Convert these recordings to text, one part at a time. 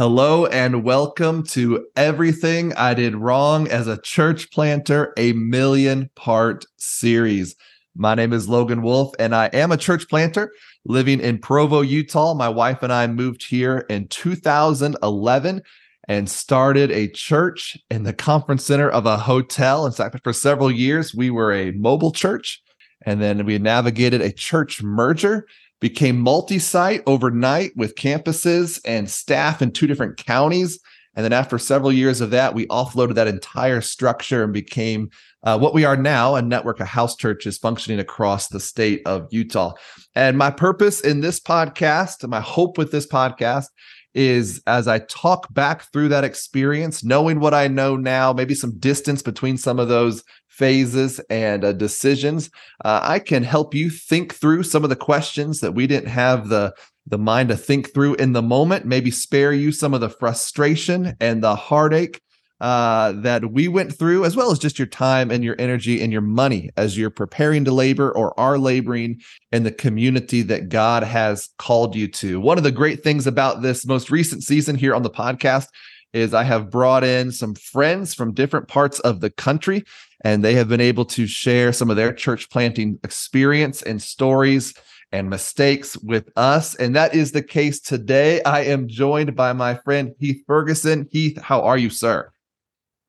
Hello and welcome to Everything I Did Wrong as a Church Planter, a million part series. My name is Logan Wolf, and I am a church planter living in Provo, Utah. My wife and I moved here in 2011 and started a church in the conference center of a hotel. In fact, for several years, we were a mobile church, and then we navigated a church merger became multi-site overnight with campuses and staff in two different counties. And then after several years of that we offloaded that entire structure and became uh, what we are now a network of house churches functioning across the state of utah. And my purpose in this podcast my hope with this podcast is as I talk back through that experience, knowing what I know now, maybe some distance between some of those phases and uh, decisions, uh, I can help you think through some of the questions that we didn't have the the mind to think through in the moment. Maybe spare you some of the frustration and the heartache uh, that we went through, as well as just your time and your energy and your money as you're preparing to labor or are laboring in the community that God has called you to. One of the great things about this most recent season here on the podcast is I have brought in some friends from different parts of the country and they have been able to share some of their church planting experience and stories and mistakes with us. And that is the case today. I am joined by my friend Heath Ferguson. Heath, how are you, sir?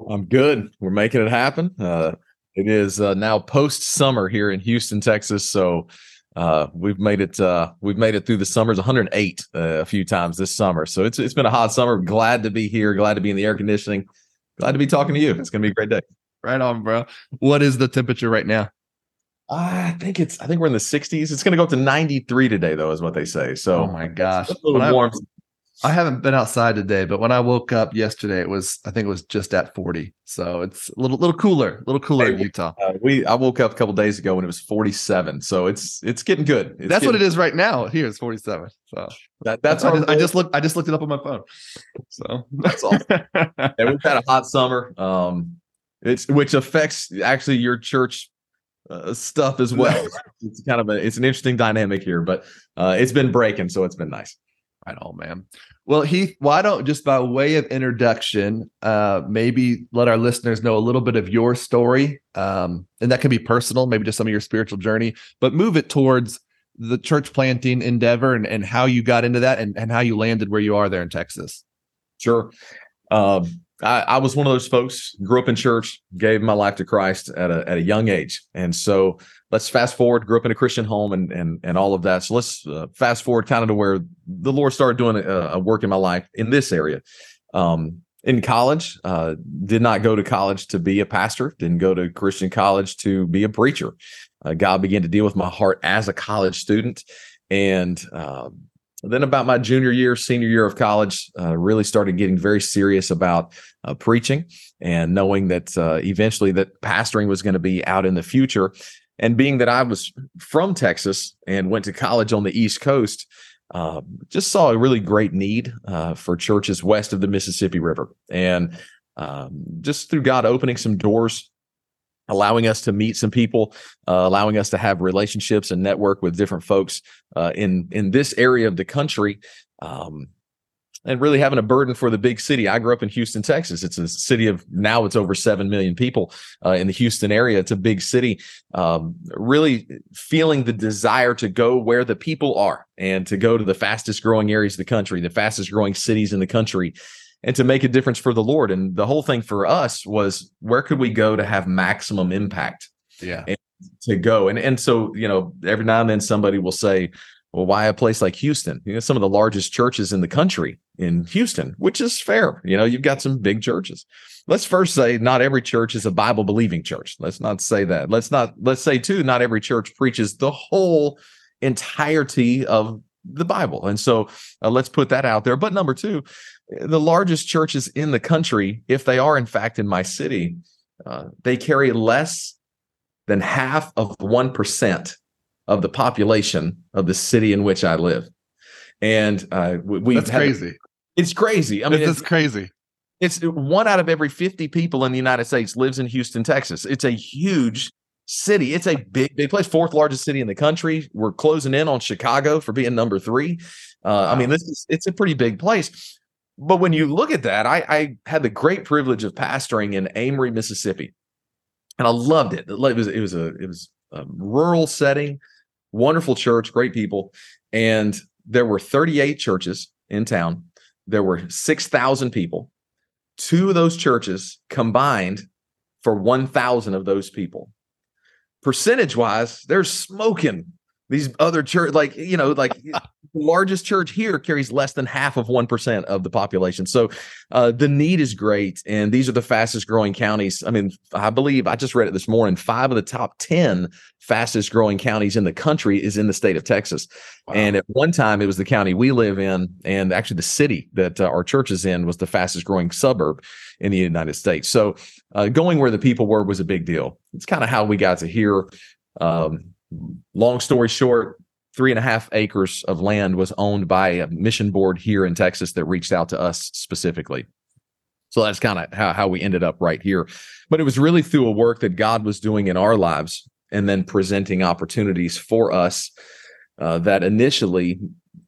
I'm good. We're making it happen. Uh, it is uh, now post summer here in Houston, Texas. So uh, we've made it. Uh, we've made it through the summers. 108 uh, a few times this summer. So it's it's been a hot summer. Glad to be here. Glad to be in the air conditioning. Glad to be talking to you. It's going to be a great day. Right on, bro. What is the temperature right now? I think it's. I think we're in the 60s. It's going to go up to 93 today, though, is what they say. So, oh my gosh, a little when warm. I, I haven't been outside today, but when I woke up yesterday, it was. I think it was just at 40. So it's a little, little cooler, a little cooler hey, in Utah. Uh, we. I woke up a couple days ago when it was 47. So it's it's getting good. It's that's getting, what it is right now. Here it's 47. So that, that's. I just, I just looked. I just looked it up on my phone. So that's all. and we've had a hot summer. Um, it's which affects actually your church uh, stuff as well. it's kind of a it's an interesting dynamic here, but uh, it's been breaking, so it's been nice. Right on, man. Well, Heath, why don't just by way of introduction, uh, maybe let our listeners know a little bit of your story, um, and that can be personal, maybe just some of your spiritual journey, but move it towards the church planting endeavor and, and how you got into that and, and how you landed where you are there in Texas. Sure. Um, I, I, was one of those folks, grew up in church, gave my life to Christ at a, at a young age. And so let's fast forward, grew up in a Christian home and, and, and all of that. So let's uh, fast forward kind of to where the Lord started doing a, a work in my life in this area. Um, in college, uh, did not go to college to be a pastor, didn't go to Christian college to be a preacher. Uh, God began to deal with my heart as a college student. And, um, then about my junior year senior year of college uh, really started getting very serious about uh, preaching and knowing that uh, eventually that pastoring was going to be out in the future. And being that i was from texas and went to college on the east coast uh, just saw a really great need uh, for churches west of the mississippi river. And um, just through god opening some doors allowing us to meet some people, uh, allowing us to have relationships and network with different folks uh, in in this area of the country. Um, and really having a burden for the big city. I grew up in Houston, Texas. It's a city of now it's over seven million people uh, in the Houston area. It's a big city. Um, really feeling the desire to go where the people are and to go to the fastest growing areas of the country, the fastest growing cities in the country, and to make a difference for the Lord. And the whole thing for us was where could we go to have maximum impact? Yeah. to go. And and so, you know, every now and then somebody will say, well, why a place like Houston? You know, some of the largest churches in the country in Houston, which is fair. You know, you've got some big churches. Let's first say not every church is a Bible believing church. Let's not say that. Let's not let's say too, not every church preaches the whole entirety of the Bible. And so uh, let's put that out there. But number two, the largest churches in the country, if they are in fact in my city, uh, they carry less than half of 1% of the population of the city in which I live. And uh, we That's crazy. It's crazy. I mean, it's, it's crazy. It's one out of every 50 people in the United States lives in Houston, Texas. It's a huge city. It's a big, big place, fourth largest city in the country. We're closing in on Chicago for being number three. Uh. I mean, this is it's a pretty big place but when you look at that, I, I had the great privilege of pastoring in Amory, Mississippi, and I loved it. It was it was a it was a rural setting, wonderful church, great people, and there were 38 churches in town. There were 6,000 people. Two of those churches combined for 1,000 of those people. Percentage wise, they're smoking these other church like you know like largest church here carries less than half of 1% of the population. So uh, the need is great and these are the fastest growing counties. I mean i believe i just read it this morning five of the top 10 fastest growing counties in the country is in the state of texas. Wow. and at one time it was the county we live in and actually the city that uh, our church is in was the fastest growing suburb in the united states. So uh, going where the people were was a big deal. It's kind of how we got to here. Um, long story short, three and a half acres of land was owned by a mission board here in Texas that reached out to us specifically. So that's kind of how, how we ended up right here. But it was really through a work that God was doing in our lives and then presenting opportunities for us uh, that initially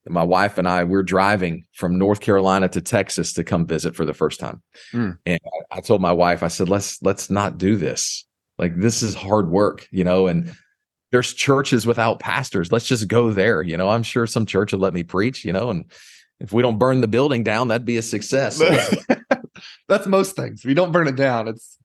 my wife and I we're driving from North Carolina to Texas to come visit for the first time. Mm. And I, I told my wife, I said, let's let's not do this. Like this is hard work, you know, and there's churches without pastors. Let's just go there. You know, I'm sure some church would let me preach, you know, and if we don't burn the building down, that'd be a success. That's most things. If you don't burn it down, it's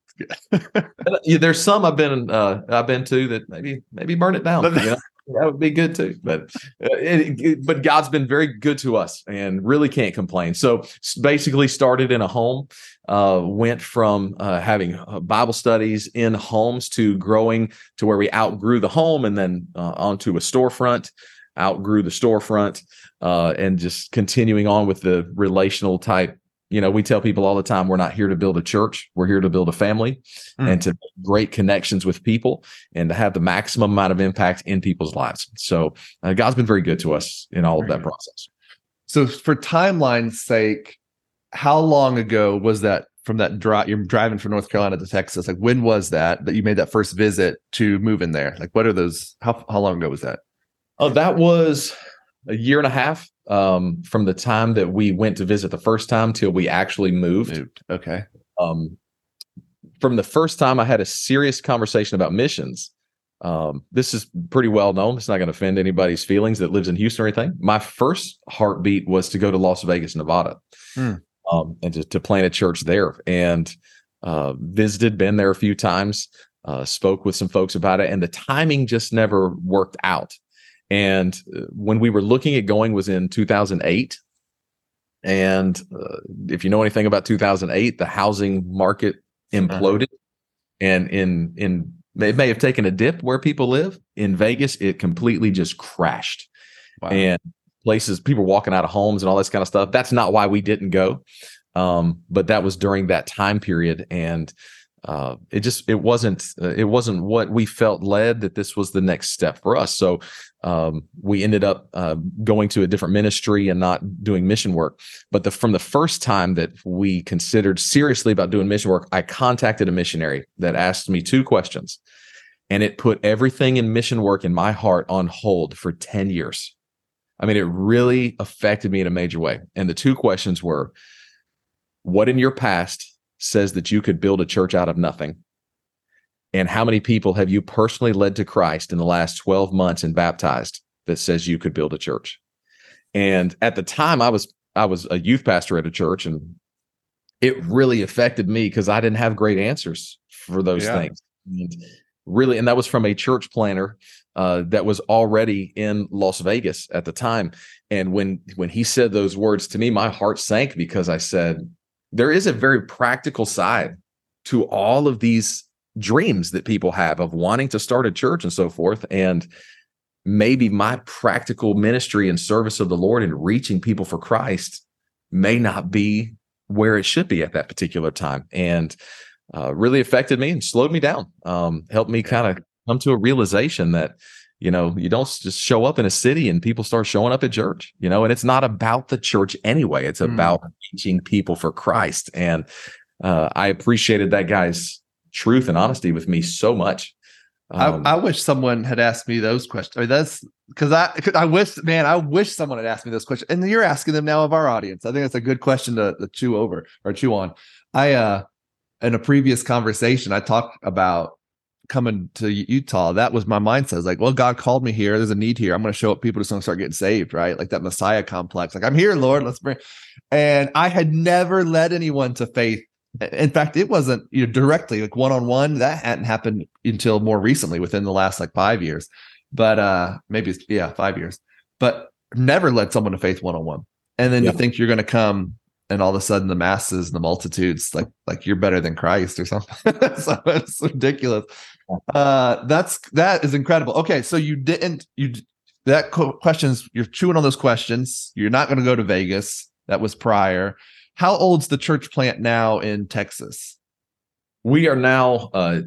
there's some I've been uh, I've been to that maybe maybe burn it down. You know? That would be good too. But uh, it, but God's been very good to us and really can't complain. So basically, started in a home, uh, went from uh, having uh, Bible studies in homes to growing to where we outgrew the home and then uh, onto a storefront, outgrew the storefront, uh, and just continuing on with the relational type you know, we tell people all the time we're not here to build a church. We're here to build a family mm. and to make great connections with people and to have the maximum amount of impact in people's lives. So uh, God's been very good to us in all of that process. So for timeline's sake, how long ago was that from that drive you're driving from North Carolina to Texas? Like when was that that you made that first visit to move in there? Like what are those how how long ago was that? Oh, that was a year and a half um, from the time that we went to visit the first time till we actually moved. moved. Okay. Um, from the first time I had a serious conversation about missions, um, this is pretty well known. It's not going to offend anybody's feelings that lives in Houston or anything. My first heartbeat was to go to Las Vegas, Nevada, hmm. um, and to, to plant a church there. And uh, visited, been there a few times, uh, spoke with some folks about it, and the timing just never worked out. And uh, when we were looking at going was in 2008. And uh, if you know anything about 2008, the housing market uh-huh. imploded. Uh-huh. And in in it may have taken a dip where people live. In Vegas, it completely just crashed. Wow. And places people walking out of homes and all this kind of stuff. That's not why we didn't go. Um, but that was during that time period. And uh, it just it wasn't uh, it wasn't what we felt led that this was the next step for us so um, we ended up uh, going to a different ministry and not doing mission work. But the from the first time that we considered seriously about doing mission work i contacted a missionary that asked me two questions. And it put everything in mission work in my heart on hold for 10 years. I mean it really affected me in a major way. And the two questions were what in your past says that you could build a church out of nothing? And how many people have you personally led to Christ in the last 12 months and baptized that says you could build a church? And at the time I was I was a youth pastor at a church and it really affected me because I didn't have great answers for those yeah. things. And really, and that was from a church planter uh, that was already in Las Vegas at the time. And when when he said those words to me, my heart sank because I said, there is a very practical side to all of these dreams that people have of wanting to start a church and so forth. And maybe my practical ministry and service of the Lord and reaching people for Christ may not be where it should be at that particular time. And uh, really affected me and slowed me down, um, helped me kind of come to a realization that you know you don't just show up in a city and people start showing up at church you know and it's not about the church anyway it's mm. about reaching people for christ and uh, i appreciated that guy's truth and honesty with me so much Um, I, I wish someone had asked me those questions. I mean, that's because I I wish, man, I wish someone had asked me those questions. And you're asking them now of our audience. I think that's a good question to, to chew over or chew on. I uh in a previous conversation, I talked about coming to Utah. That was my mindset. It's like, well, God called me here. There's a need here. I'm going to show up people just going to start getting saved, right? Like that Messiah complex. Like I'm here, Lord. Let's bring. And I had never led anyone to faith in fact, it wasn't you know directly like one on one. That hadn't happened until more recently, within the last like five years. But uh maybe yeah, five years. But never led someone to faith one on one. And then yeah. you think you're going to come, and all of a sudden the masses and the multitudes like like you're better than Christ or something. so it's ridiculous. Uh, that's that is incredible. Okay, so you didn't you that questions you're chewing on those questions. You're not going to go to Vegas. That was prior how old's the church plant now in Texas? We are now uh,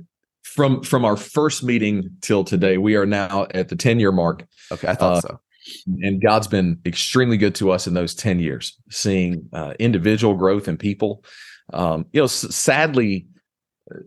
from from our first meeting till today. We are now at the ten year mark. Okay, I thought uh, so. And God's been extremely good to us in those ten years, seeing uh, individual growth in people. Um, you know, s- sadly,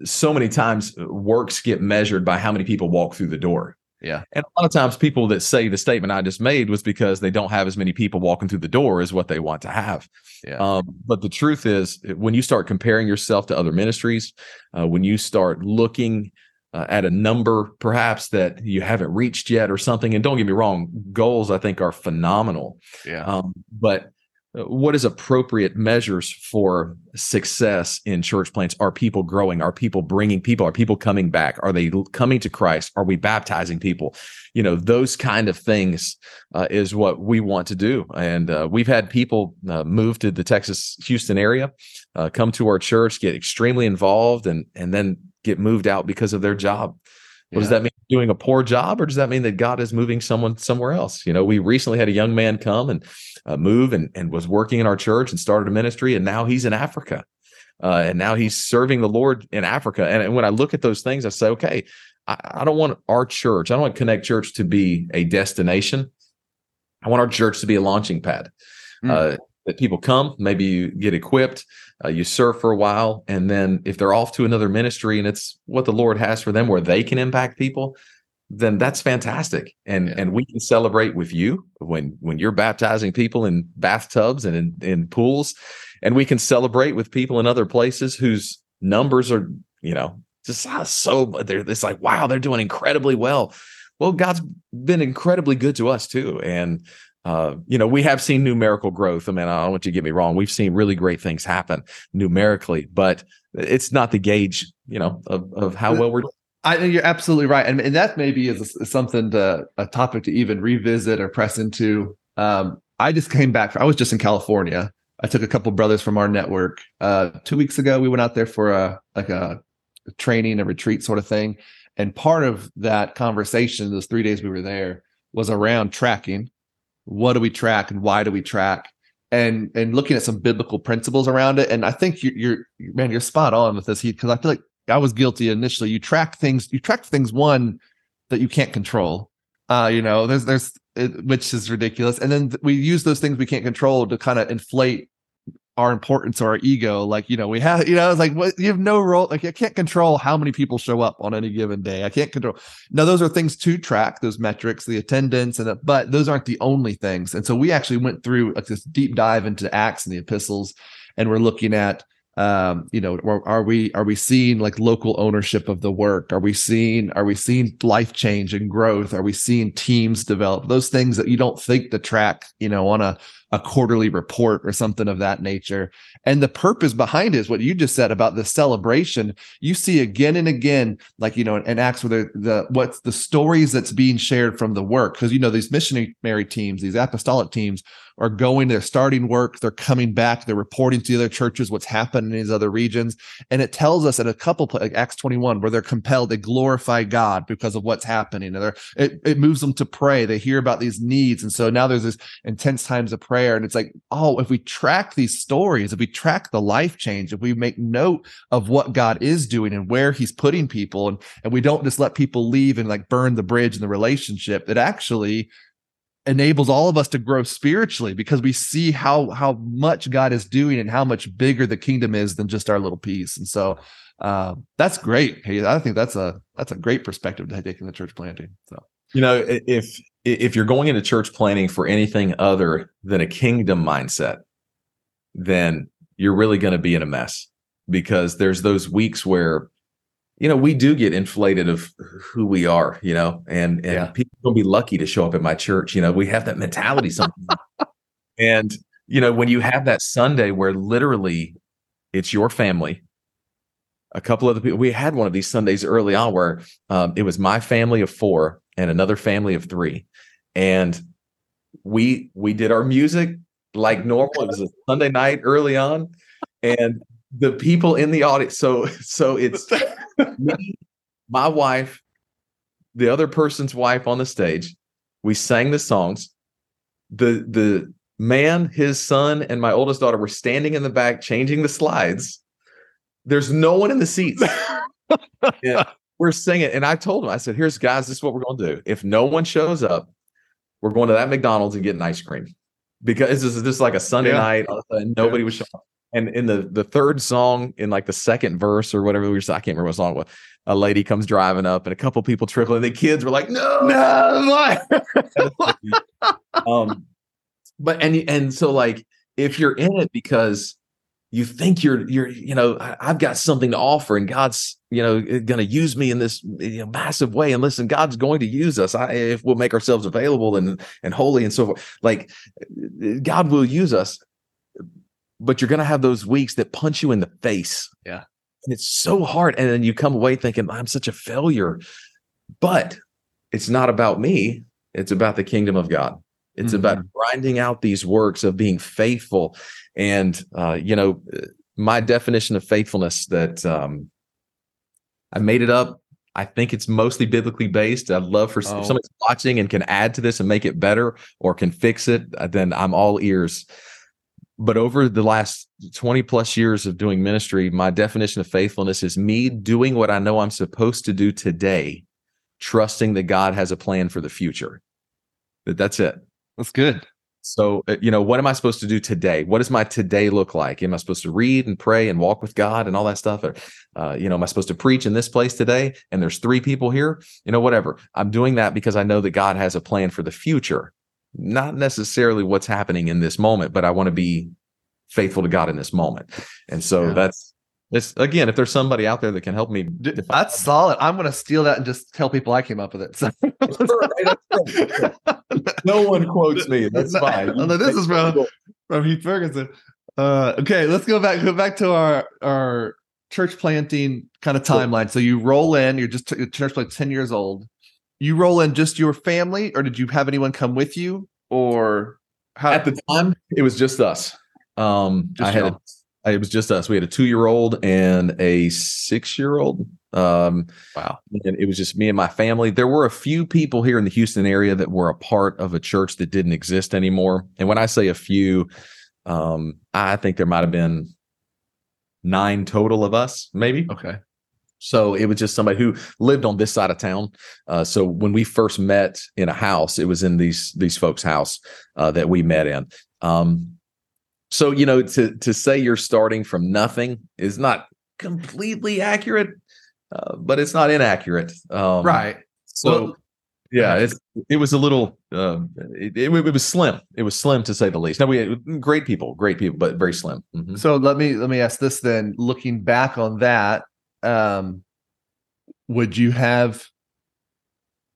so many times works get measured by how many people walk through the door. Yeah. And a lot of times people that say the statement I just made was because they don't have as many people walking through the door as what they want to have. Yeah. Um, but the truth is, when you start comparing yourself to other ministries, uh, when you start looking uh, at a number perhaps that you haven't reached yet or something, and don't get me wrong, goals I think are phenomenal. Yeah. Um, but what is appropriate measures for success in church plants? Are people growing? Are people bringing people? Are people coming back? Are they coming to christ? Are we baptizing people? You know those kind of things uh, is what we want to do. And uh, we've had people uh, move to the texas houston area uh, come to our church get extremely involved and and then get moved out because of their job what yeah. does that mean? Doing a poor job, or does that mean that God is moving someone somewhere else? You know, we recently had a young man come and uh, move and, and was working in our church and started a ministry, and now he's in Africa. Uh, and now he's serving the Lord in Africa. And, and when I look at those things, I say, okay, I, I don't want our church, I don't want Connect Church to be a destination. I want our church to be a launching pad. Mm. Uh, that people come, maybe you get equipped, uh, you serve for a while, and then if they're off to another ministry and it's what the Lord has for them where they can impact people, then that's fantastic. And yeah. and we can celebrate with you when when you're baptizing people in bathtubs and in, in pools, and we can celebrate with people in other places whose numbers are, you know, just so they're it's like, wow, they're doing incredibly well. Well, God's been incredibly good to us too. And uh, you know, we have seen numerical growth. I mean, I don't want you to get me wrong. We've seen really great things happen numerically, but it's not the gauge, you know, of, of how well we're doing. I think you're absolutely right, and, and that maybe is, is something to a topic to even revisit or press into. Um, I just came back. I was just in California. I took a couple brothers from our network uh, two weeks ago. We went out there for a like a, a training, a retreat sort of thing, and part of that conversation, those three days we were there, was around tracking what do we track and why do we track? And and looking at some biblical principles around it. And i think you're, you're man you're spot on with this Heath because i feel like i was guilty initially. You track things you track things one that you can't control uh you know there's there's it, which is ridiculous. And then we use those things we can't control to kind of inflate our importance or our ego. Like, you know, we have, you know, it's like, you have no role. Like, I can't control how many people show up on any given day. I can't control. Now, those are things to track, those metrics, the attendance, and the, but those aren't the only things. And so we actually went through like this deep dive into Acts and the epistles, and we're looking at um you know are we are we seeing like local ownership of the work are we seeing are we seeing life change and growth are we seeing teams develop those things that you don't think to track you know on a a quarterly report or something of that nature. And the purpose behind it is what you just said about the celebration. You see again and again, like you know, in Acts where the, the what's the stories that's being shared from the work. Because you know, these missionary teams, these apostolic teams are going, they're starting work, they're coming back, they're reporting to the other churches what's happened in these other regions. And it tells us in a couple like Acts 21, where they're compelled, they glorify God because of what's happening. And it, it moves them to pray. They hear about these needs. And so now there's this intense times of prayer. And it's like, oh, if we track these stories, if we track the life change, if we make note of what God is doing and where he's putting people, and, and we don't just let people leave and like burn the bridge in the relationship, that actually enables all of us to grow spiritually because we see how how much God is doing and how much bigger the kingdom is than just our little piece. And so um, that's great. I think that's a that's a great perspective to take in the church planting. So you know, if if you're going into church planting for anything other than a kingdom mindset, then you're really going to be in a mess because there's those weeks where you know we do get inflated of who we are you know and and yeah. people will be lucky to show up at my church you know we have that mentality something and you know when you have that sunday where literally it's your family a couple of the people we had one of these sundays early on where um, it was my family of four and another family of three. And we we did our music like normal. It was a sunday night early on. And the people in the audience so so it's me, my wife the other person's wife on the stage we sang the songs the the man his son and my oldest daughter were standing in the back changing the slides there's no one in the seats. yeah, we're singing. And I told him, I said, here's guys, this is what we're going to do. If no one shows up, we're going to that McDonald's and getting ice cream. Because this is just like a Sunday yeah. night. And nobody yeah. was showing up. And in the the third song, in like the second verse or whatever we were, I can't remember what song it was. A lady comes driving up, and a couple people trickle, and the kids were like, "No, no!" um, but and and so like if you're in it because you think you're you're you know I've got something to offer and God's you know eh, going to use me in this you know, massive way. And listen God's going to use us. I, if we'll make ourselves available and and holy and so forth. Like eh, eh, God will use us but you're going to have those weeks that punch you in the face yeah and it's so hard and then you come away thinking I'm such a failure but it's not about me it's about the kingdom of God it's mm-hmm. about grinding out these works of being faithful. And, uh, you know, my definition of faithfulness that um, I made it up. I think it's mostly biblically based. I'd love for oh. if somebody's watching and can add to this and make it better or can fix it, uh, then I'm all ears. But over the last 20 plus years of doing ministry, my definition of faithfulness is me doing what I know I'm supposed to do today, trusting that God has a plan for the future. That that's it. That's good. So, uh, you know, what am I supposed to do today? What does my today look like? Am I supposed to read and pray and walk with God and all that stuff? Or, uh, you know, am I supposed to preach in this place today? And there's three people here, you know, whatever. I'm doing that because I know that God has a plan for the future, not necessarily what's happening in this moment, but I want to be faithful to God in this moment. And so yeah. that's, it's again, if there's somebody out there that can help me, that's solid. I'm going to steal that and just tell people I came up with it. So. no one quotes me. That's fine. No, this is from from Heath Ferguson. Uh, okay, let's go back. Go back to our our church planting kind of timeline. So you roll in. You're just t- church like ten years old. You roll in just your family, or did you have anyone come with you, or how? At the time, it was just us. Um, just I had. A, it was just us. We had a two year old and a six year old. Um, wow. And it was just me and my family. There were a few people here in the Houston area that were a part of a church that didn't exist anymore. And when I say a few, um, I think there might have been nine total of us, maybe. Okay. So it was just somebody who lived on this side of town. Uh, so when we first met in a house, it was in these these folks' house uh, that we met in. Um, so you know, to to say you're starting from nothing is not completely accurate, uh, but it's not inaccurate. Um, right. So. Well, yeah, it's, it was a little, um, it, it, it, was slim. It was slim to say the least. Now we had great people, great people, but very slim. Mm-hmm. So let me let me ask this then. Looking back on that, um, would you have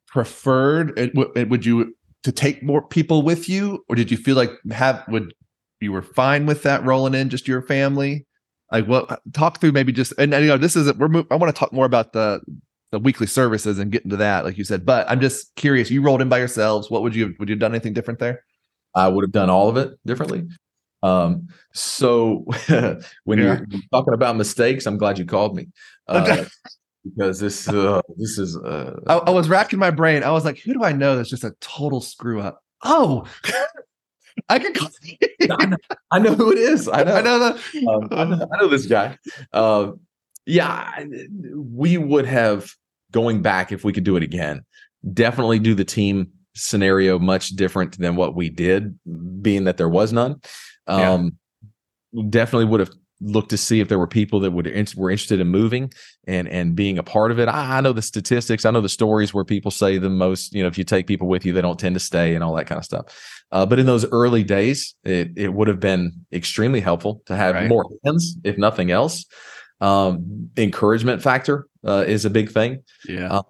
preferred? Would you to take more people with you, or did you feel like have would you were fine with that rolling in just your family? Like what talk through maybe just and, and you know this is we're i want to talk more about the the weekly services and get into that like you said but i'm just curious you rolled in by yourselves what would you would you have done anything different there? I would have done all of it differently um so when yeah. you're talking about mistakes i'm glad you called me uh, because this uh, this is uh, I, I was racking my brain i was like who do i know that's just a total screw up oh I can call I, know, I know who it is. I know. I know, the, um, I, know I know this guy. Uh, yeah, we would have going back if we could do it again. Definitely do the team scenario much different than what we did, being that there was none. Um, yeah. Definitely would have looked to see if there were people that would were interested in moving and and being a part of it. I, I, know the statistics. I know the stories where people say the most. You know, if you take people with you, they don't tend to stay and all that kind of stuff. Uh, but in those early days, it it would have been extremely helpful to have right. more hands, if nothing else. Um, encouragement factor uh, is a big thing. Yeah. Uh,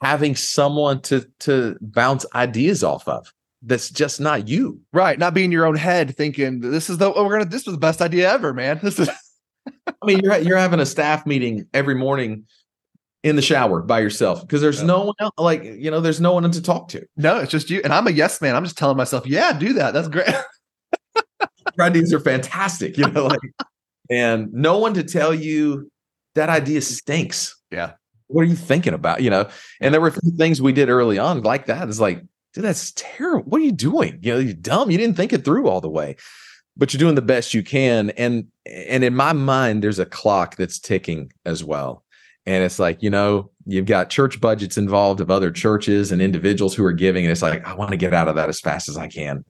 having someone to to bounce ideas off of that's just not you. Right. Not being your own head thinking this is the oh, we're gonna this was the best idea ever, man. This is I mean, you're you're having a staff meeting every morning in the shower by yourself because there's yeah. no one else, like you know, there's no one to talk to. No, it's just you. And I'm a yes man. I'm just telling myself, yeah, do that. That's great. ideas are fantastic, you know, like and no one to tell you that idea stinks. Yeah. What are you thinking about? You know, and there were things we did early on like that. It's like, dude, that's terrible. What are you doing? You know, you're dumb. You didn't think it through all the way, but you're doing the best you can. And and in my mind, there's a clock that's ticking as well. And it's like, you know, you've got church budgets involved of other churches and individuals who are giving. And it's like, I want to get out of that as fast as I can.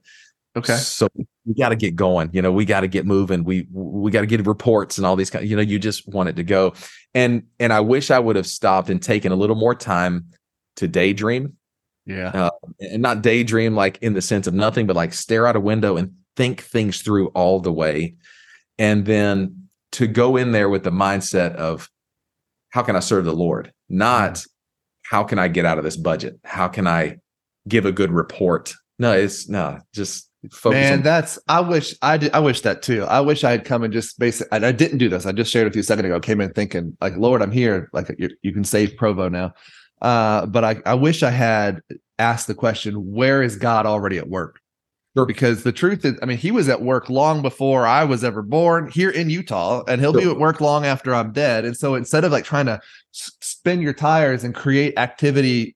Okay. So we got to get going. You know, we got to get moving. We we got to get reports and all these kind. You know, you just want it to go. And and I wish I would have stopped and taken a little more time to daydream yeah. Uh, and not daydream like in the sense of nothing, but like stare out a window and think things through all the way. And then to go in there with the mindset of how can I serve the Lord? Not mm. how can I get out of this budget? How can I give a good report? No, it's no, just Man, on- that's I wish I did I wish that too. I wish I had come and just basically I didn't do this. I just shared with you a second ago. Came in thinking like, Lord, I'm here. Like you, you can save Provo now. Uh, but I, I wish I had asked the question, where is God already at work? Sure. Because the truth is, I mean, he was at work long before I was ever born here in Utah, and he'll sure. be at work long after I'm dead. And so instead of like trying to spin your tires and create activity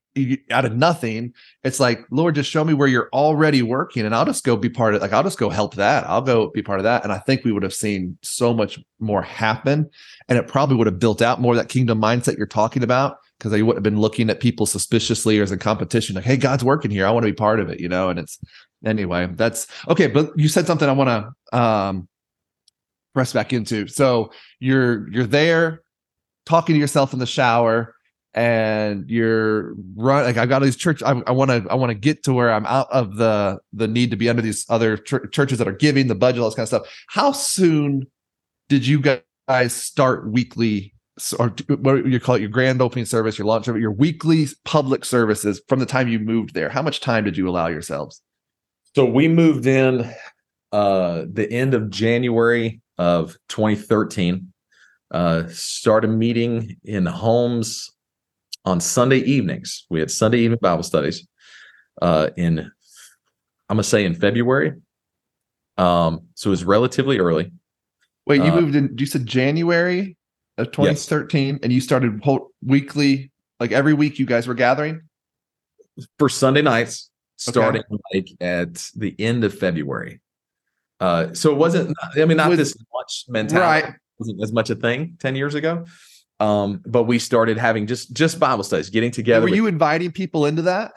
out of nothing, it's like, Lord, just show me where you're already working, and I'll just go be part of like I'll just go help that. I'll go be part of that. And I think we would have seen so much more happen, and it probably would have built out more that kingdom mindset you're talking about because they would have been looking at people suspiciously or as a competition, like, hey, God's working here. I want to be part of it, you know? And it's anyway, that's okay. But you said something I want to um press back into. So you're you're there talking to yourself in the shower and you're run like I've got these church. I want to I want to get to where I'm out of the the need to be under these other ch- churches that are giving the budget, all this kind of stuff. How soon did you guys start weekly or what you call it your grand opening service, your launch service, your weekly public services from the time you moved there. How much time did you allow yourselves? So we moved in uh the end of January of 2013. Uh started meeting in homes on Sunday evenings. We had Sunday evening Bible studies uh in I'm gonna say in February. Um so it was relatively early. Wait, you uh, moved in you said January? of 2013 yes. and you started weekly like every week you guys were gathering for sunday nights starting okay. like at the end of february uh so it wasn't i mean not With, this much mentality right. wasn't as much a thing 10 years ago um but we started having just just bible studies getting together were with, you inviting people into that?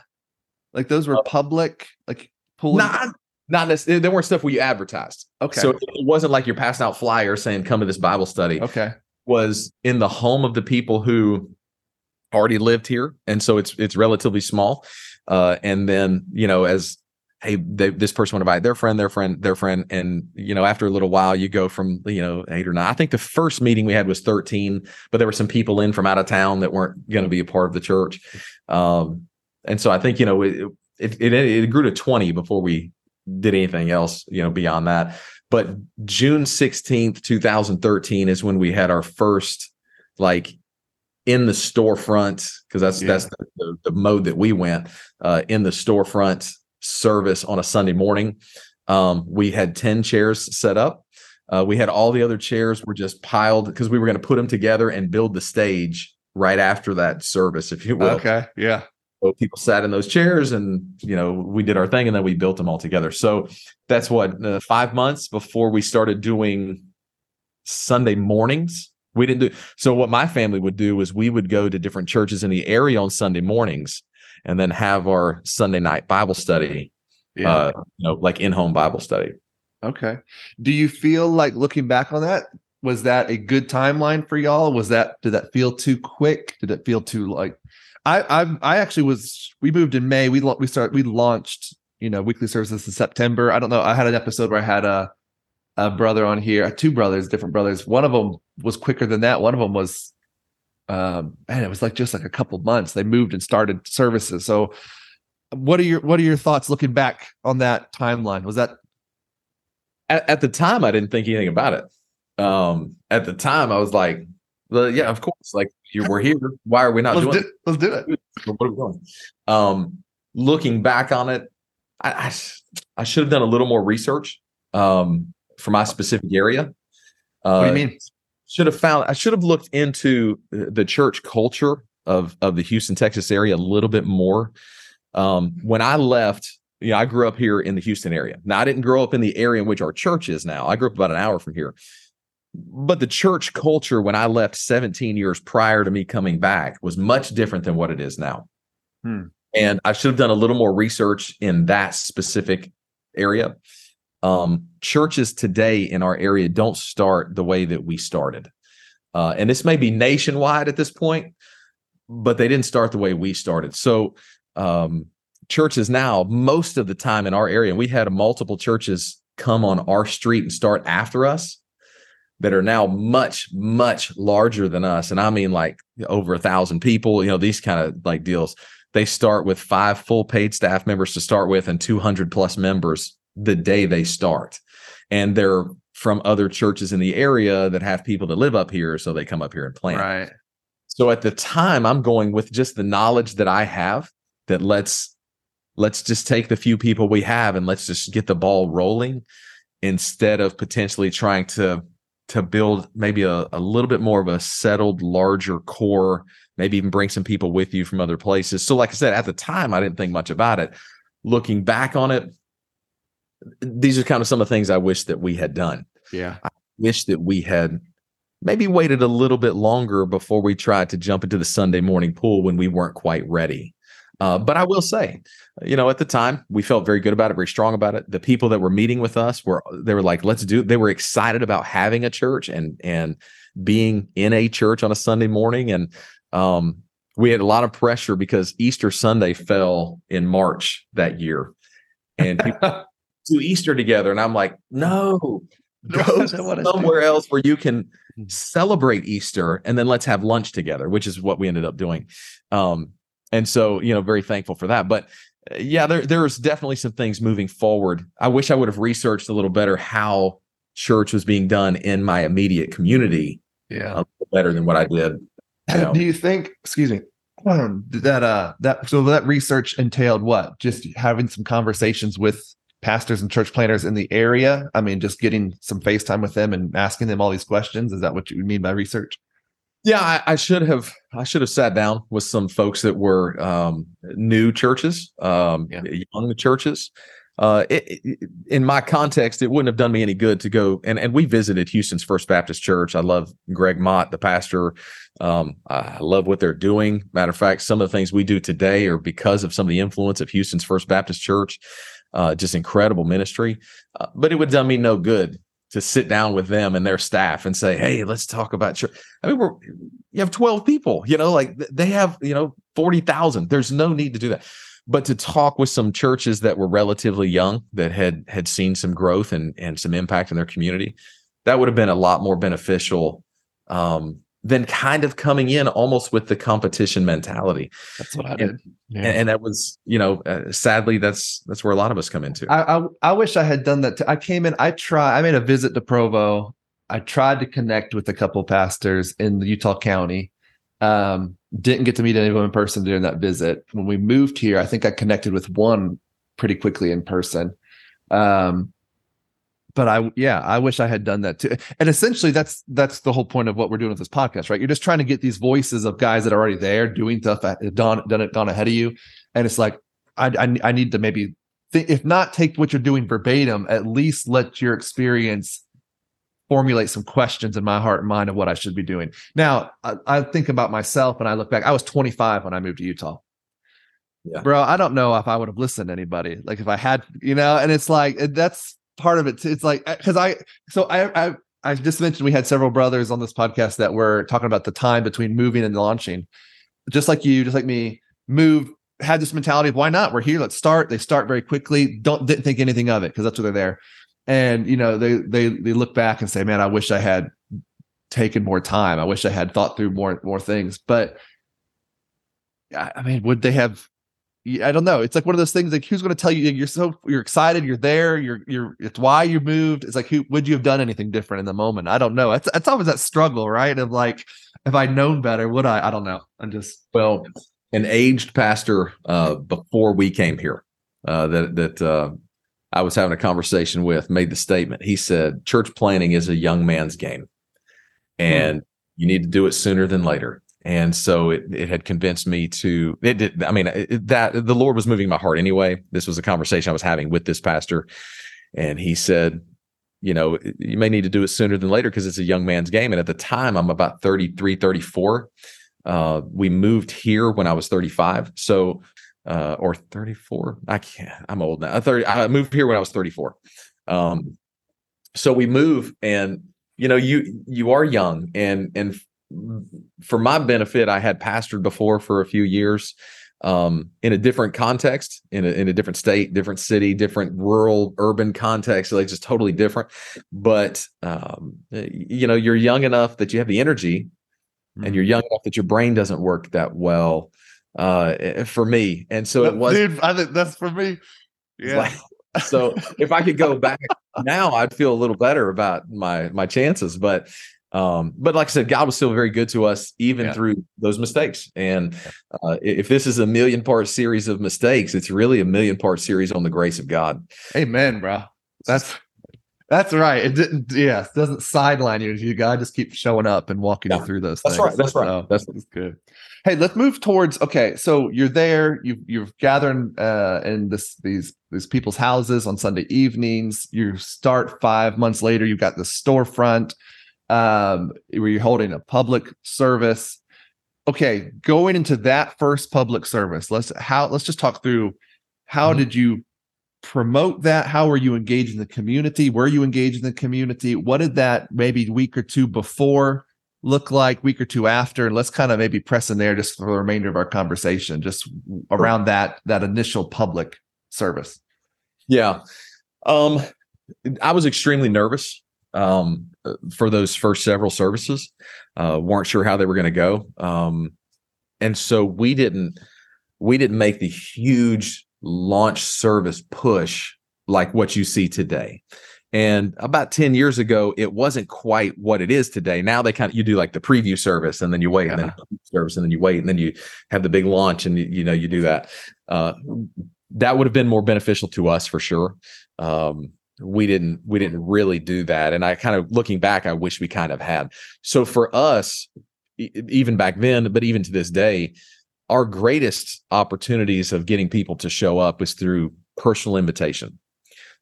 Like those were uh, public like pulling not not necessarily there weren't stuff where you advertised. Okay. So it wasn't like you're passing out flyers saying come to this bible study. Okay. Was in the home of the people who already lived here, and so it's it's relatively small. Uh, and then you know, as hey, they, this person would invite their friend, their friend, their friend, and you know, after a little while, you go from you know eight or nine. I think the first meeting we had was thirteen, but there were some people in from out of town that weren't going to be a part of the church. Um, and so I think you know it, it it it grew to twenty before we did anything else you know beyond that but June 16th, 2013 is when we had our first like in the storefront because that's yeah. that's the, the, the, mode that we went uh, in the storefront service on a Sunday morning. Um, we had 10 chairs set up. Uh, we had all the other chairs were just piled because we were going to put them together and build the stage right after that service, if you will. Okay. Yeah. So people sat in those chairs and you know we did our thing and then we built them all together so that's what uh, five months before we started doing sunday mornings we didn't do so what my family would do is we would go to different churches in the area on sunday mornings and then have our sunday night bible study yeah. uh, you know like in-home bible study okay do you feel like looking back on that was that a good timeline for y'all? Was that did that feel too quick? Did it feel too like I I I actually was we moved in May. We we start we launched, you know, weekly services in September. I don't know. I had an episode where I had a a brother on here, two brothers, different brothers. One of them was quicker than that. One of them was um and it was like just like a couple months. They moved and started services. So what are your what are your thoughts looking back on that timeline? Was that at, at the time I didn't think anything about it. Um at the time i was like well, yeah of course like you we're here. Why are we not let's doing do, let's do it. what are we doing? Um looking back on it I, I i should have done a little more research um for my specific area. Uh, what do you mean should have found i should have looked into the church culture of of the houston texas area a little bit more um when i left you know, I grew up here in the Houston area. Now, I didn't grow up in the area in which our church is now. I grew up about an hour from here but the church culture when I left 17 years prior to me coming back was much different than what it is now. Hmm. And I should have done a little more research in that specific area. Um, churches today in our area don't start the way that we started. Uh, and this may be nationwide at this point, but they didn't start the way we started. So, um, churches now, most of the time in our area, we had multiple churches come on our street and start after us that are now much much larger than us and i mean like over a thousand people you know these kind of like deals they start with five full paid staff members to start with and 200 plus members the day they start and they're from other churches in the area that have people that live up here so they come up here and plant right so at the time i'm going with just the knowledge that i have that let's let's just take the few people we have and let's just get the ball rolling instead of potentially trying to to build maybe a, a little bit more of a settled, larger core, maybe even bring some people with you from other places. So, like I said, at the time, I didn't think much about it. Looking back on it, these are kind of some of the things I wish that we had done. Yeah. I wish that we had maybe waited a little bit longer before we tried to jump into the Sunday morning pool when we weren't quite ready. Uh, but I will say, you know, at the time we felt very good about it, very strong about it. The people that were meeting with us were they were like, let's do. They were excited about having a church and and being in a church on a Sunday morning, and um, we had a lot of pressure because Easter Sunday fell in March that year, and people do Easter together, and I'm like, no, go somewhere else where you can hmm. celebrate Easter, and then let's have lunch together, which is what we ended up doing. Um, and so you know very thankful for that but uh, yeah there there's definitely some things moving forward i wish i would have researched a little better how church was being done in my immediate community yeah better than what i did you know. do you think excuse me um, that uh that so that research entailed what just having some conversations with pastors and church planters in the area i mean just getting some facetime with them and asking them all these questions is that what you mean by research yeah, I, I, should have. I should have sat down with some folks that were um, new churches, um, yeah. young churches. Uh, it, it, in my context, it wouldn't have done me any good to go and and we visited Houston's First Baptist Church. I love Gregg Matte, the pastor. Um, I love what they're doing. Matter of fact, some of the things we do today are because of some of the influence of Houston's First Baptist Church. Uh, just incredible ministry. Uh, but it would done me no good to sit down with them and their staff and say, "Hey, let's talk about church." I mean, we're you have twelve people, you know, like they have you know forty thousand. There's no need to do that, but to talk with some churches that were relatively young that had had seen some growth and and some impact in their community, that would have been a lot more beneficial um, than kind of coming in almost with the competition mentality. That's what I did. And, yeah. and that was, you know, uh, sadly, that's that's where a lot of us come into. I, I, I wish I had done that. Too. I came in. I try. I made a visit to Provo. I tried to connect with a couple pastors in the Utah County. Um, didn't get to meet anyone in person during that visit. When we moved here, I think I connected with one pretty quickly in person. Um, but I yeah, I wish I had done that too. And essentially that's that's the whole point of what we're doing with this podcast, right? You're just trying to get these voices of guys that are already there doing stuff that done done it gone ahead of you. And it's like I I, I need to maybe th- if not take what you're doing verbatim, at least let your experience formulate some questions in my heart and mind of what I should be doing. Now, I, I think about myself and I look back. I was 25 when I moved to Utah. Yeah. Bro, I don't know if I would have listened to anybody. Like if I had, you know, and it's like that's part of it. It's like uh, because I so I I I just mentioned we had several brothers on this podcast that were talking about the time between moving and launching. Just like you, just like me, moved, had this mentality of why not? We're here, let's start. They start very quickly, don't didn't think anything of it because that's what they're there. And you know, they they they look back and say, Man, I wish I had taken more time. I wish I had thought through more more things. But I mean, would they have I don't know. It's like one of those things like who's going to tell you you're so you're excited, you're there, you're you're it's why you moved. It's like who would you have done anything different in the moment? I don't know. It's it's always that struggle, right? Of like, if I'd known better, would I? I don't know. I'm just well, an aged pastor uh before we came here, uh that that uh I was having a conversation with made the statement. He said, Church planting is a young man's game. And hmm. you need to do it sooner than later and so it, it had convinced me to it did i mean it, that the lord was moving my heart anyway. This was a conversation i was having with this pastor. And he said you know you may need to do it sooner than later because it's a young man's game. And at the time i'm about 33 34 uh, we moved here when i was 35 so uh, or 34 i can't i'm old now. 30 i moved here when i was 34 um, so we move and you know you you are young and and for my benefit, I had pastored before for a few years um, in a different context, in a, in a different state, different city, different rural, urban context, like just totally different. But um, you know, you're young enough that you have the energy, mm-hmm. and you're young enough that your brain doesn't work that well. Uh, eh, for me, and so it was. Dude, I think that's for me. Yeah. Like, so if I could go back now, I'd feel a little better about my my chances. But um, but like I said, God was still very good to us even yeah. through those mistakes. And uh, if this is a million part series of mistakes, it's really a million part series on the grace of God. Amen, bro. That's that's right. It didn't, yeah, it doesn't sideline you. You God just keep showing up and walking yeah. you through those. That's things. right. That's right. That's, that's good. Hey, let's move towards. Okay, so you're there. You you're gathering uh, in this these these people's houses on Sunday evenings. You start five months later. You've got the storefront um, where you're holding a public service. Okay, going into that first public service, let's how let's just talk through how mm-hmm. did you promote that? How were you engaged in the community? Were you engaged in the community? What did that maybe week or two before look like, week or two after? And let's kind of maybe press in there just for the remainder of our conversation, just around that that initial public service. Yeah. Um I was extremely nervous um, for those first several services. Uh, weren't sure how they were going to go, um, and so we didn't we didn't make the huge launch service push like what you see today. And about 10 years ago, it wasn't quite what it is today. Now they kind of you do like the preview service and then you wait and then service and then you wait and then you have the big launch and you, you know you do that. Uh, that would have been more beneficial to us for sure. Um, we didn't we didn't really do that. And i kind of looking back i wish we kind of had. So for us even back then but even to this day our greatest opportunities of getting people to show up was through personal invitation.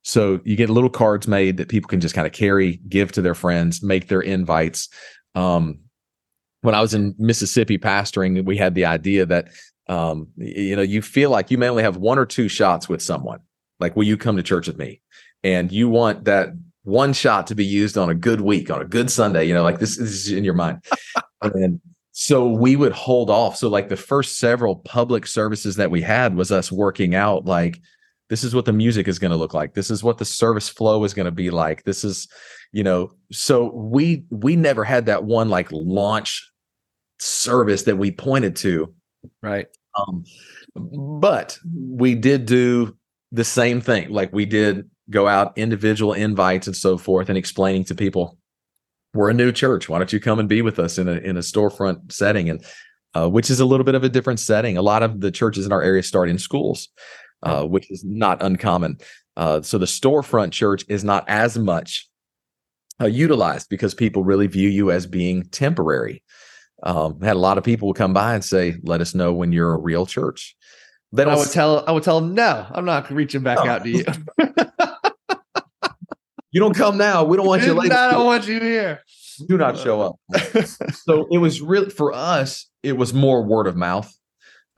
So you get little cards made that people can just kind of carry give to their friends make their invites. Um, when i was in mississippi pastoring we had the idea that um, you know you feel like you may only have one or two shots with someone. Like will you come to church with me and you want that one shot to be used on a good week, on a good Sunday, you know, like this, this is in your mind. and so we would hold off. So, like the first several public services that we had was us working out like, this is what the music is going to look like. This is what the service flow is going to be like. This is, you know, so we we never had that one like launch service that we pointed to. Right. Um, but we did do the same thing. Like we did go out individual invites and so forth and explaining to people we're a new church. Why don't you come and be with us in a in a storefront setting? And uh, which is a little bit of a different setting. A lot of the churches in our area start in schools uh, which is not uncommon. Uh, so the storefront church is not as much uh, utilized because people really view you as being temporary. Um, had a lot of people come by and say let us know when you're a real church. Then I would tell I would tell them no, I'm not reaching back oh. out to you. you don't come now. We don't want you later. I don't want you here. Do not show up. so it was really for us. It was more word of mouth.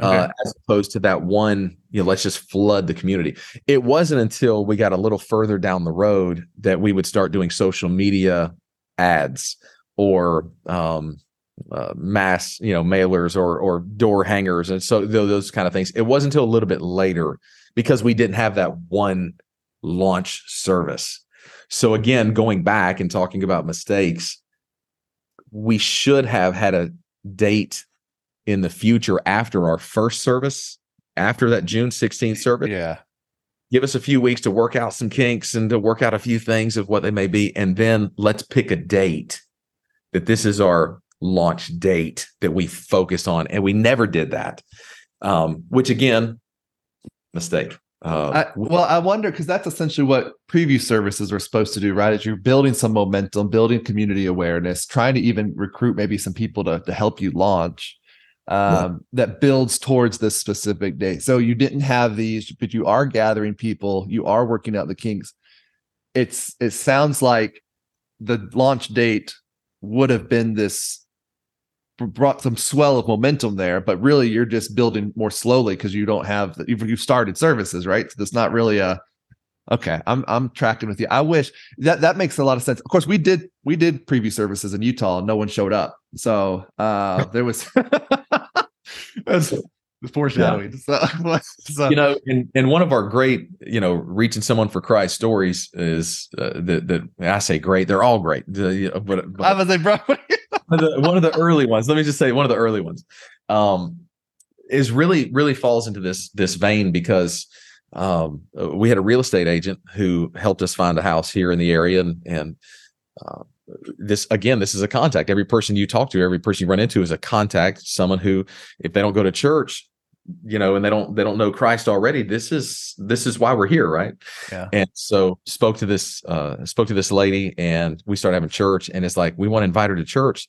Uh, okay. Uh, as opposed to that one, you know, let's just flood the community. It wasn't until we got a little further down the road that we would start doing social media ads or um, uh, mass, you know, mailers or or door hangers, and so those kind of things. It wasn't until a little bit later because we didn't have that one launch service. So again, going back and talking about mistakes, we should have had a date in the future after our first service, after that June 16th service. Yeah. Give us a few weeks to work out some kinks and to work out a few things of what they may be. And then let's pick a date that this is our launch date that we focus on. And we never did that. Um, which again, mistake. Uh, I, well, I wonder because that's essentially what preview services are supposed to do, right? Is you're building some momentum, building community awareness, trying to even recruit maybe some people to to help you launch um, yeah. that builds towards this specific day. So you didn't have these, but you are gathering people, you are working out the kinks. It's it sounds like the launch date would have been this brought some swell of momentum there, but really you're just building more slowly because you don't have you've started services, right? So it's not really a okay. I'm I'm tracking with you. I wish that that makes a lot of sense. Of course, we did we did preview services in Utah, and no one showed up. So uh there was that's foreshadowing. Yeah. So, so, you know, and, and one of our great, you know, reaching someone for Christ stories is uh, that that I say great. They're all great. The, you know, but, but, I was like, bro, one of the early ones. Let me just say one of the early ones um, is really really falls into this this vein because um, we had a real estate agent who helped us find a house here in the area and and uh, this again this is a contact every person you talk to every person you run into is a contact someone who if they don't go to church you know and they don't they don't know christ already this is this is why we're here right? Yeah. And so spoke to this uh spoke to this lady and we started having church and it's like we want to invite her to church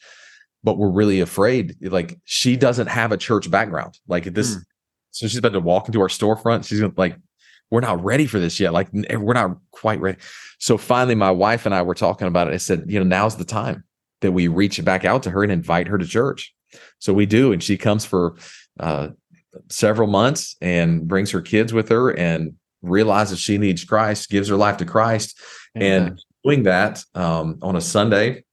but we're really afraid like she doesn't have a church background. Like this mm. so she's about to walk into our storefront she's gonna like we're not ready for this yet like we're not quite ready. So finally my wife and i were talking about it i said you know now's the time that we reach back out to her and invite her to church. So we do and she comes for uh several months and brings her kids with her and realizes she needs Christ, gives her life to Christ. And doing that um, on a Sunday,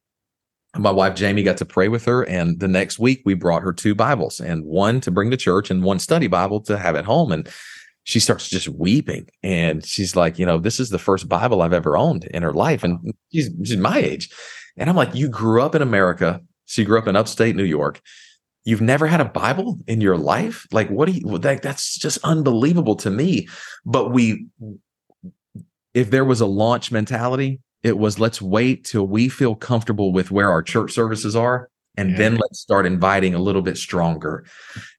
my wife Jamie got to pray with her. And the next week, we brought her two Bibles and one to bring to church and one study Bible to have at home. And she starts just weeping. And she's like, you know, this is the first Bible I've ever owned in her life. And she's, she's my age. And I'm like, you grew up in America. She grew up in upstate New York you've never had a bible in your life like what do you like that's just unbelievable to me but we if there was a launch mentality it was let's wait till we feel comfortable with where our church services are and yeah. then let's start inviting a little bit stronger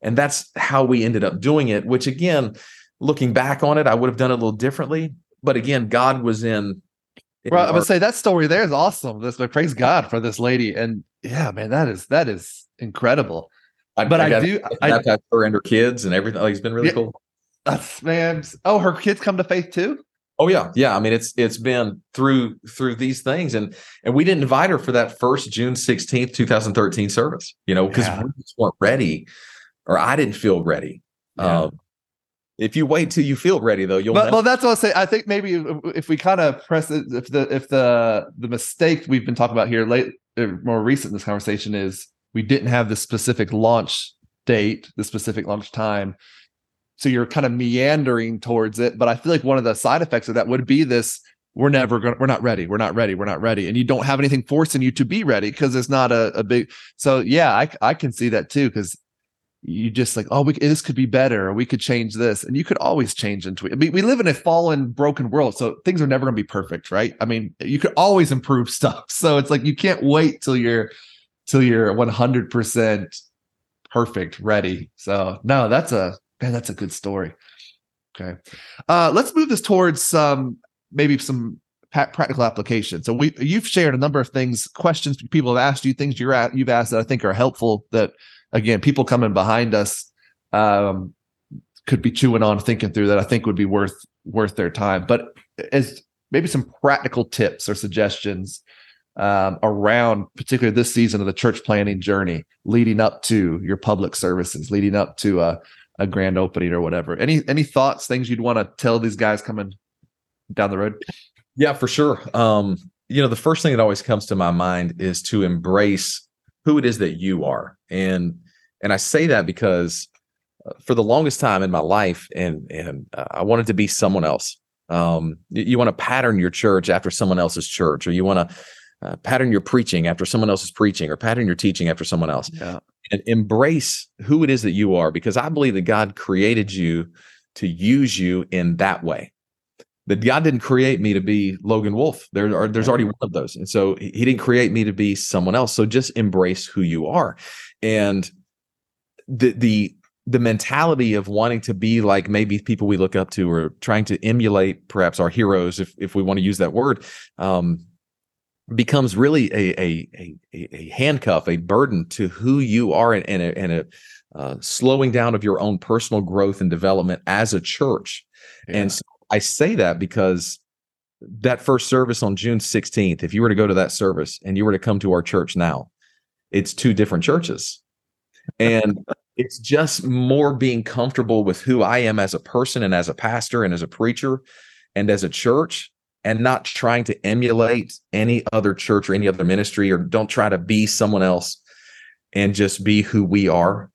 and that's how we ended up doing it which again looking back on it i would have done it a little differently but again god was in well, I would say that story there is awesome. This, but praise God for this lady, and yeah, man, that is that is incredible. I, but I, I do. I baptized her and her kids and everything. Like it's been really yeah, cool. That's man. Oh, her kids come to faith too. Oh yeah, yeah. I mean, it's it's been through through these things, and and we didn't invite her for that first June sixteenth, two thousand thirteen service. You know, because yeah. we just weren't ready, or I didn't feel ready. Yeah. Um, if you wait till you feel ready, though, you'll. But, well, that's what I say. I think maybe if we kind of press it, if the if the the mistake we've been talking about here late, more recent in this conversation is we didn't have the specific launch date, the specific launch time. So you're kind of meandering towards it. But I feel like one of the side effects of that would be this we're never going to, we're not ready. We're not ready. We're not ready. And you don't have anything forcing you to be ready because it's not a, a big. So yeah, I, I can see that too. Cause you just like, oh, we, this could be better. We could change this. And you could always change into it. I mean, we live in a fallen, broken world. So things are never going to be perfect. Right. I mean, you could always improve stuff. So it's like, you can't wait till you're, till you're 100% perfect ready. So no, that's a man, that's a good story. Okay. Uh, let's move this towards some maybe some practical application. So we you've shared a number of things, questions people have asked you, things you're at, you've asked that I think are helpful. That again, people coming behind us um, could be chewing on, thinking through that I think would be worth worth their time. But as maybe some practical tips or suggestions um, around particularly this season of the church planting journey leading up to your public services leading up to a, a grand opening or whatever any any thoughts things you'd want to tell these guys coming down the road yeah for sure um you know, the first thing that always comes to my mind is to embrace who it is that you are. And and I say that because uh, for the longest time in my life and and uh, I wanted to be someone else. Um, you, you want to pattern your church after someone else's church or you want to uh, pattern your preaching after someone else's preaching or pattern your teaching after someone else. Yeah. And embrace who it is that you are because I believe that God created you to use you in that way that God didn't create me to be Logan Wolf. There are there's already one of those. And so he didn't create me to be someone else. So just embrace who you are. And the the the mentality of wanting to be like maybe people we look up to or trying to emulate perhaps our heroes if if we want to use that word um, becomes really a, a a a handcuff a burden to who you are and, and a, and a uh, slowing down of your own personal growth and development as a church yeah. and so I say that because that first service on June 16th, if you were to go to that service and you were to come to our church now, it's two different churches. And it's just more being comfortable with who I am as a person and as a pastor and as a preacher and as a church and not trying to emulate any other church or any other ministry or don't try to be someone else and just be who we are.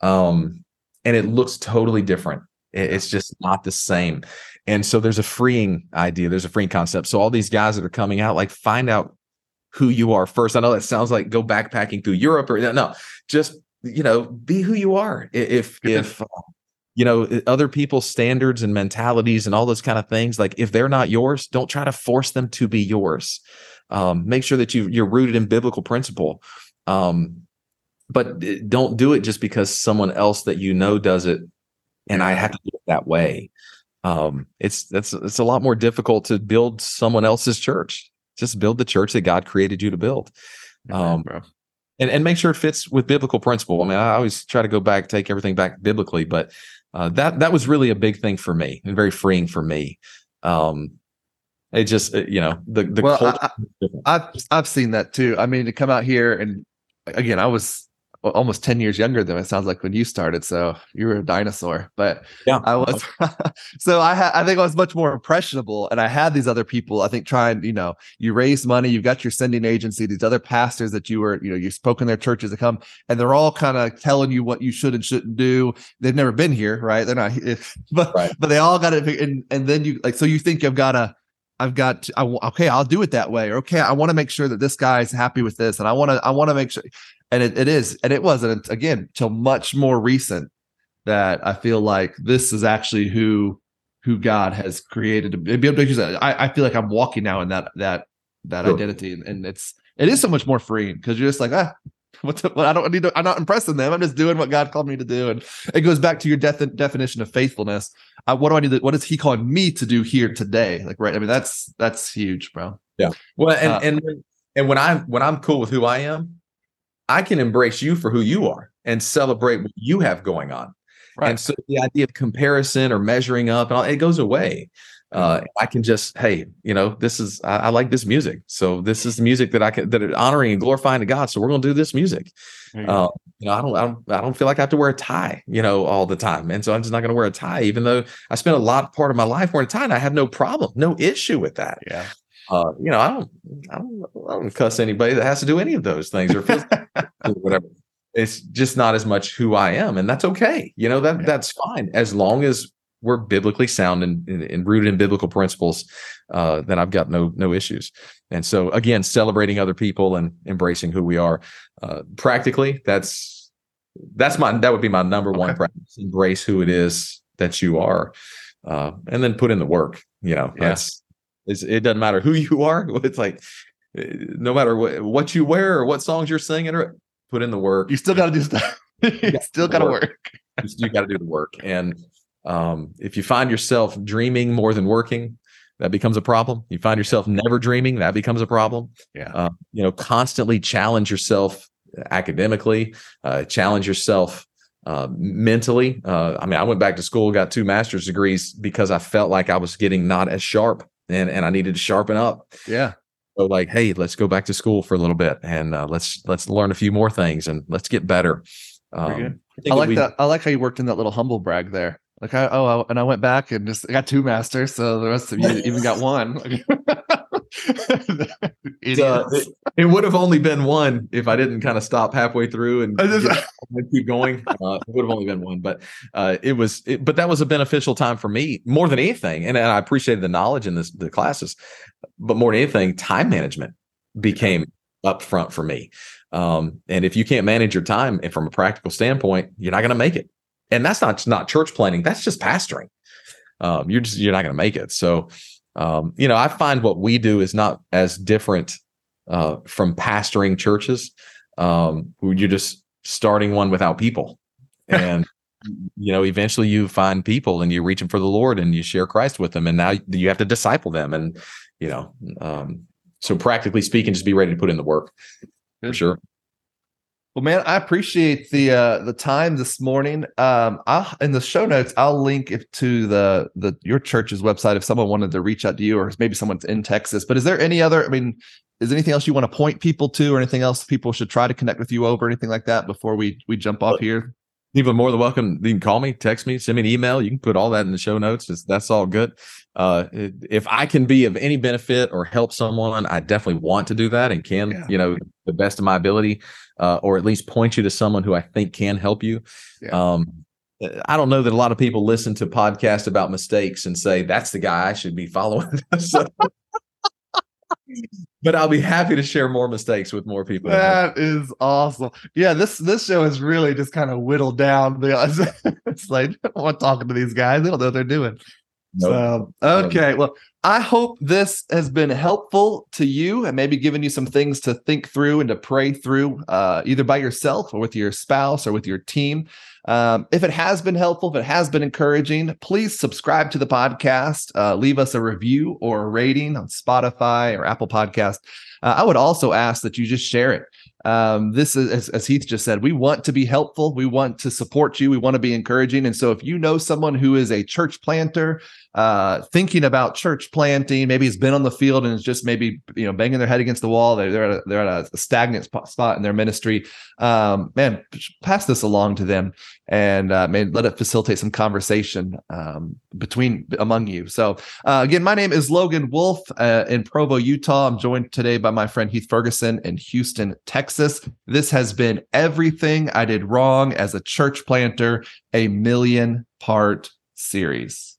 Um, and it looks totally different. It's just not the same. And so there's a freeing idea, there's a freeing concept. So all these guys that are coming out, like find out who you are first. I know that sounds like go backpacking through Europe or no, just you know, be who you are. If if uh, you know other people's standards and mentalities and all those kind of things, like if they're not yours, don't try to force them to be yours. Um, make sure that you you're rooted in biblical principle. Um, but uh, don't do it just because someone else that you know does it and I have to do it that way um, it's that's it's a lot more difficult to build someone else's church. Just build the church that God created you to build. Um, and, and make sure it fits with biblical principle. I mean, I always try to go back, take everything back biblically, but uh, that that was really a big thing for me and very freeing for me. Um, it just uh, you know the the well, I, I've I've seen that too. I mean, to come out here and again, I was almost 10 years younger than it sounds like when you started so you were a dinosaur but yeah i was so i had i think i was much more impressionable and i had these other people i think trying you know you raise money you've got your sending agency these other pastors that you were you know you spoke in their churches to come and they're all kind of telling you what you should and shouldn't do they've never been here right they're not but right. but they all got it and and then you like so you think you've got to I've got to, I, okay, I'll do it that way. Or okay, I want to make sure that this guy's happy with this, and I want to I want to make sure and it, it is and it wasn't again till much more recent that i feel like this is actually who who god has created to be able to use that I, I feel like i'm walking now in that that that sure. identity and, and, it's it is so much more freeing because you're just like ah what's well, i don't need to i'm not impressing them. I'm just doing what god called me to do. And it goes back to your de- definition of faithfulness. I, what do i need to what is he calling me to do here today? Like right i mean that's that's huge bro. Yeah. Well and uh, and and when i when i'm cool with who i am I can embrace you for who you are and celebrate what you have going on. Right. And so the idea of comparison or measuring up, all, it goes away. Uh, I can just, hey, you know, this is I, I, like this music, so this is the music that I can that is honoring and glorifying to God. So we're going to do this music. You, uh, you know, I don't, I don't, I don't feel like I have to wear a tie, you know, all the time, and so I'm just not going to wear a tie, even though I spent a lot part of my life wearing a tie, and I have no problem, no issue with that. Yeah. Uh, you know, I don't, I don't, I don't cuss anybody that has to do any of those things or whatever. It's just not as much who I am, and that's okay. You know that yeah. that's fine as long as we're biblically sound and, and, and rooted in biblical principles. Uh, then I've got no no issues. And so again, celebrating other people and embracing who we are. Uh, practically, that's that's my that would be my number okay. one practice. Embrace who it is that you are, uh, and then put in the work. You know, yeah. that's it's, it doesn't matter who you are. It's like no matter what, what you wear or what songs you're singing, or put in the work. You still got to do stuff. you still got to work. work. you, got to do the work. And um, if you find yourself dreaming more than working, that becomes a problem. You find yourself never dreaming, that becomes a problem. Yeah. Uh, you know, constantly challenge yourself academically, uh, challenge yourself uh, mentally. Uh, I mean, I went back to school, got two master's degrees because I felt like I was getting not as sharp and and I needed to sharpen up. Yeah. So like, hey, let's go back to school for a little bit and uh, let's let's learn a few more things and let's get better. Um, I, I like we, that. I like how you worked in that little humble brag there. Like I oh I, and I went back and just I got two masters, so the rest of you even got one. it, uh, it, it, would have only been one if I didn't kind of stop halfway through and, and keep going. Uh, it would have only been one, but uh, it was. It, but that was a beneficial time for me more than anything, and, and I appreciated the knowledge in this the classes. But more than anything, time management became up front for me. Um, and if you can't manage your time, and from a practical standpoint, you're not going to make it. And that's not not church planting. That's just pastoring. Um, you're just you're not going to make it. So um, you know, I find what we do is not as different uh, from pastoring churches. Um, you're just starting one without people, and you know, eventually you find people and you reach them for the Lord and you share Christ with them, and now you have to disciple them, and you know, um, so practically speaking, just be ready to put in the work for sure. Well, man, I appreciate the uh the time this morning. Um, I'll in the show notes, I'll link to the the your church's website if someone wanted to reach out to you, or maybe someone's in Texas. But is there any other? I mean, is anything else you want to point people to, or anything else people should try to connect with you over, anything like that before we we jump off here? Even more than welcome. You can call me, text me, send me an email. You can put all that in the show notes. It's, that's all good. Uh, if I can be of any benefit or help someone, I definitely want to do that and can, yeah. you know, the best of my ability uh, or at least point you to someone who I think can help you. Yeah. Um, I don't know that a lot of people listen to podcasts about mistakes and say that's the guy I should be following. so, but I'll be happy to share more mistakes with more people. That is awesome. Yeah, this this show is really just kind of whittled down. it's like I'm talking to these guys; they don't know what they're doing. Nope. So okay, well, I hope this has been helpful to you and maybe given you some things to think through and to pray through, uh, either by yourself or with your spouse or with your team. Um, if it has been helpful, if it has been encouraging, please subscribe to the podcast, uh, leave us a review or a rating on Spotify or Apple Podcast. Uh, I would also ask that you just share it. Um, this is, as, as, Heath just said, we want to be helpful. We want to support you. We want to be encouraging. And so if you know someone who is a church planter, uh, thinking about church planting. Maybe he's been on the field and is just maybe you know banging their head against the wall. They're they're at a, they're at a stagnant spot in their ministry. Um, man, pass this along to them and uh, may let it facilitate some conversation um, between among you. So uh, again, my name is Logan Wolf uh, in Provo, Utah. I'm joined today by my friend Heath Ferguson in Houston, Texas. This has been everything I did wrong as a church planter, a million part series.